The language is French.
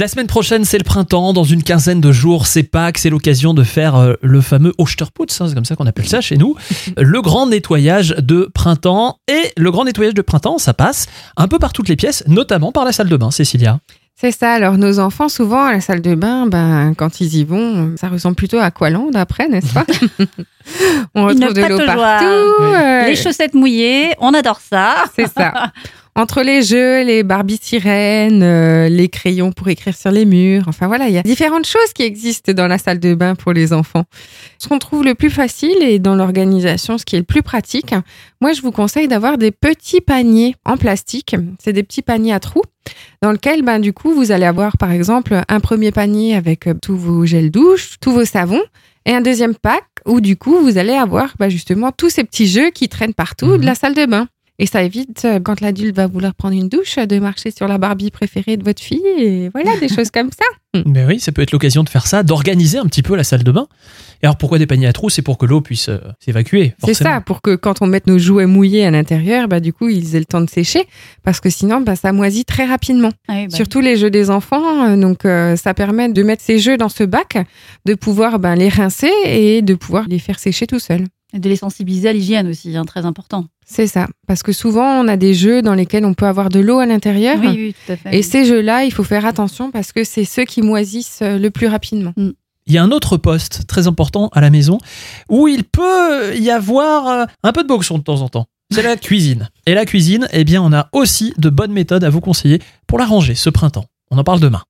La semaine prochaine, c'est le printemps. Dans une quinzaine de jours, c'est Pâques. C'est l'occasion de faire euh, le fameux Osterputz, hein, c'est comme ça qu'on appelle ça chez nous. Le grand nettoyage de printemps. Et le grand nettoyage de printemps, ça passe un peu par toutes les pièces, notamment par la salle de bain, Cécilia. C'est ça. Alors, nos enfants, souvent, à la salle de bain, ben, quand ils y vont, ça ressemble plutôt à Aqualand après, n'est-ce pas? On retrouve de pas l'eau partout. euh, Les chaussettes mouillées, on adore ça. C'est ça. Entre les jeux, les Barbie sirènes, euh, les crayons pour écrire sur les murs, enfin voilà, il y a différentes choses qui existent dans la salle de bain pour les enfants. Ce qu'on trouve le plus facile et dans l'organisation, ce qui est le plus pratique, moi je vous conseille d'avoir des petits paniers en plastique. C'est des petits paniers à trous dans lequel, ben, du coup, vous allez avoir par exemple un premier panier avec euh, tous vos gels douche, tous vos savons, et un deuxième pack où du coup vous allez avoir ben, justement tous ces petits jeux qui traînent partout Mhm. de la salle de bain. Et ça évite, euh, quand l'adulte va vouloir prendre une douche, de marcher sur la Barbie préférée de votre fille. Et voilà, des choses comme ça. Mais oui, ça peut être l'occasion de faire ça, d'organiser un petit peu la salle de bain. Et alors pourquoi des paniers à trous? C'est pour que l'eau puisse euh, s'évacuer. C'est ça, pour que quand on mette nos jouets mouillés à l'intérieur, bah, du coup, ils aient le temps de sécher. Parce que sinon, bah, ça moisit très rapidement. Ah oui, bah, Surtout les jeux des enfants. euh, Donc, euh, ça permet de mettre ces jeux dans ce bac, de pouvoir ben, les rincer et de pouvoir les faire sécher tout seul. Et de les sensibiliser à l'hygiène aussi, hein, très important. C'est ça. Parce que souvent, on a des jeux dans lesquels on peut avoir de l'eau à l'intérieur. Oui, oui, tout à fait. Et ces jeux-là, il faut faire attention parce que c'est ceux qui moisissent euh, le plus rapidement. Il y a un autre poste très important à la maison où il peut y avoir euh, un peu de boxon de temps en temps. C'est la cuisine. Et la cuisine, eh bien, on a aussi de bonnes méthodes à vous conseiller pour la ranger ce printemps. On en parle demain.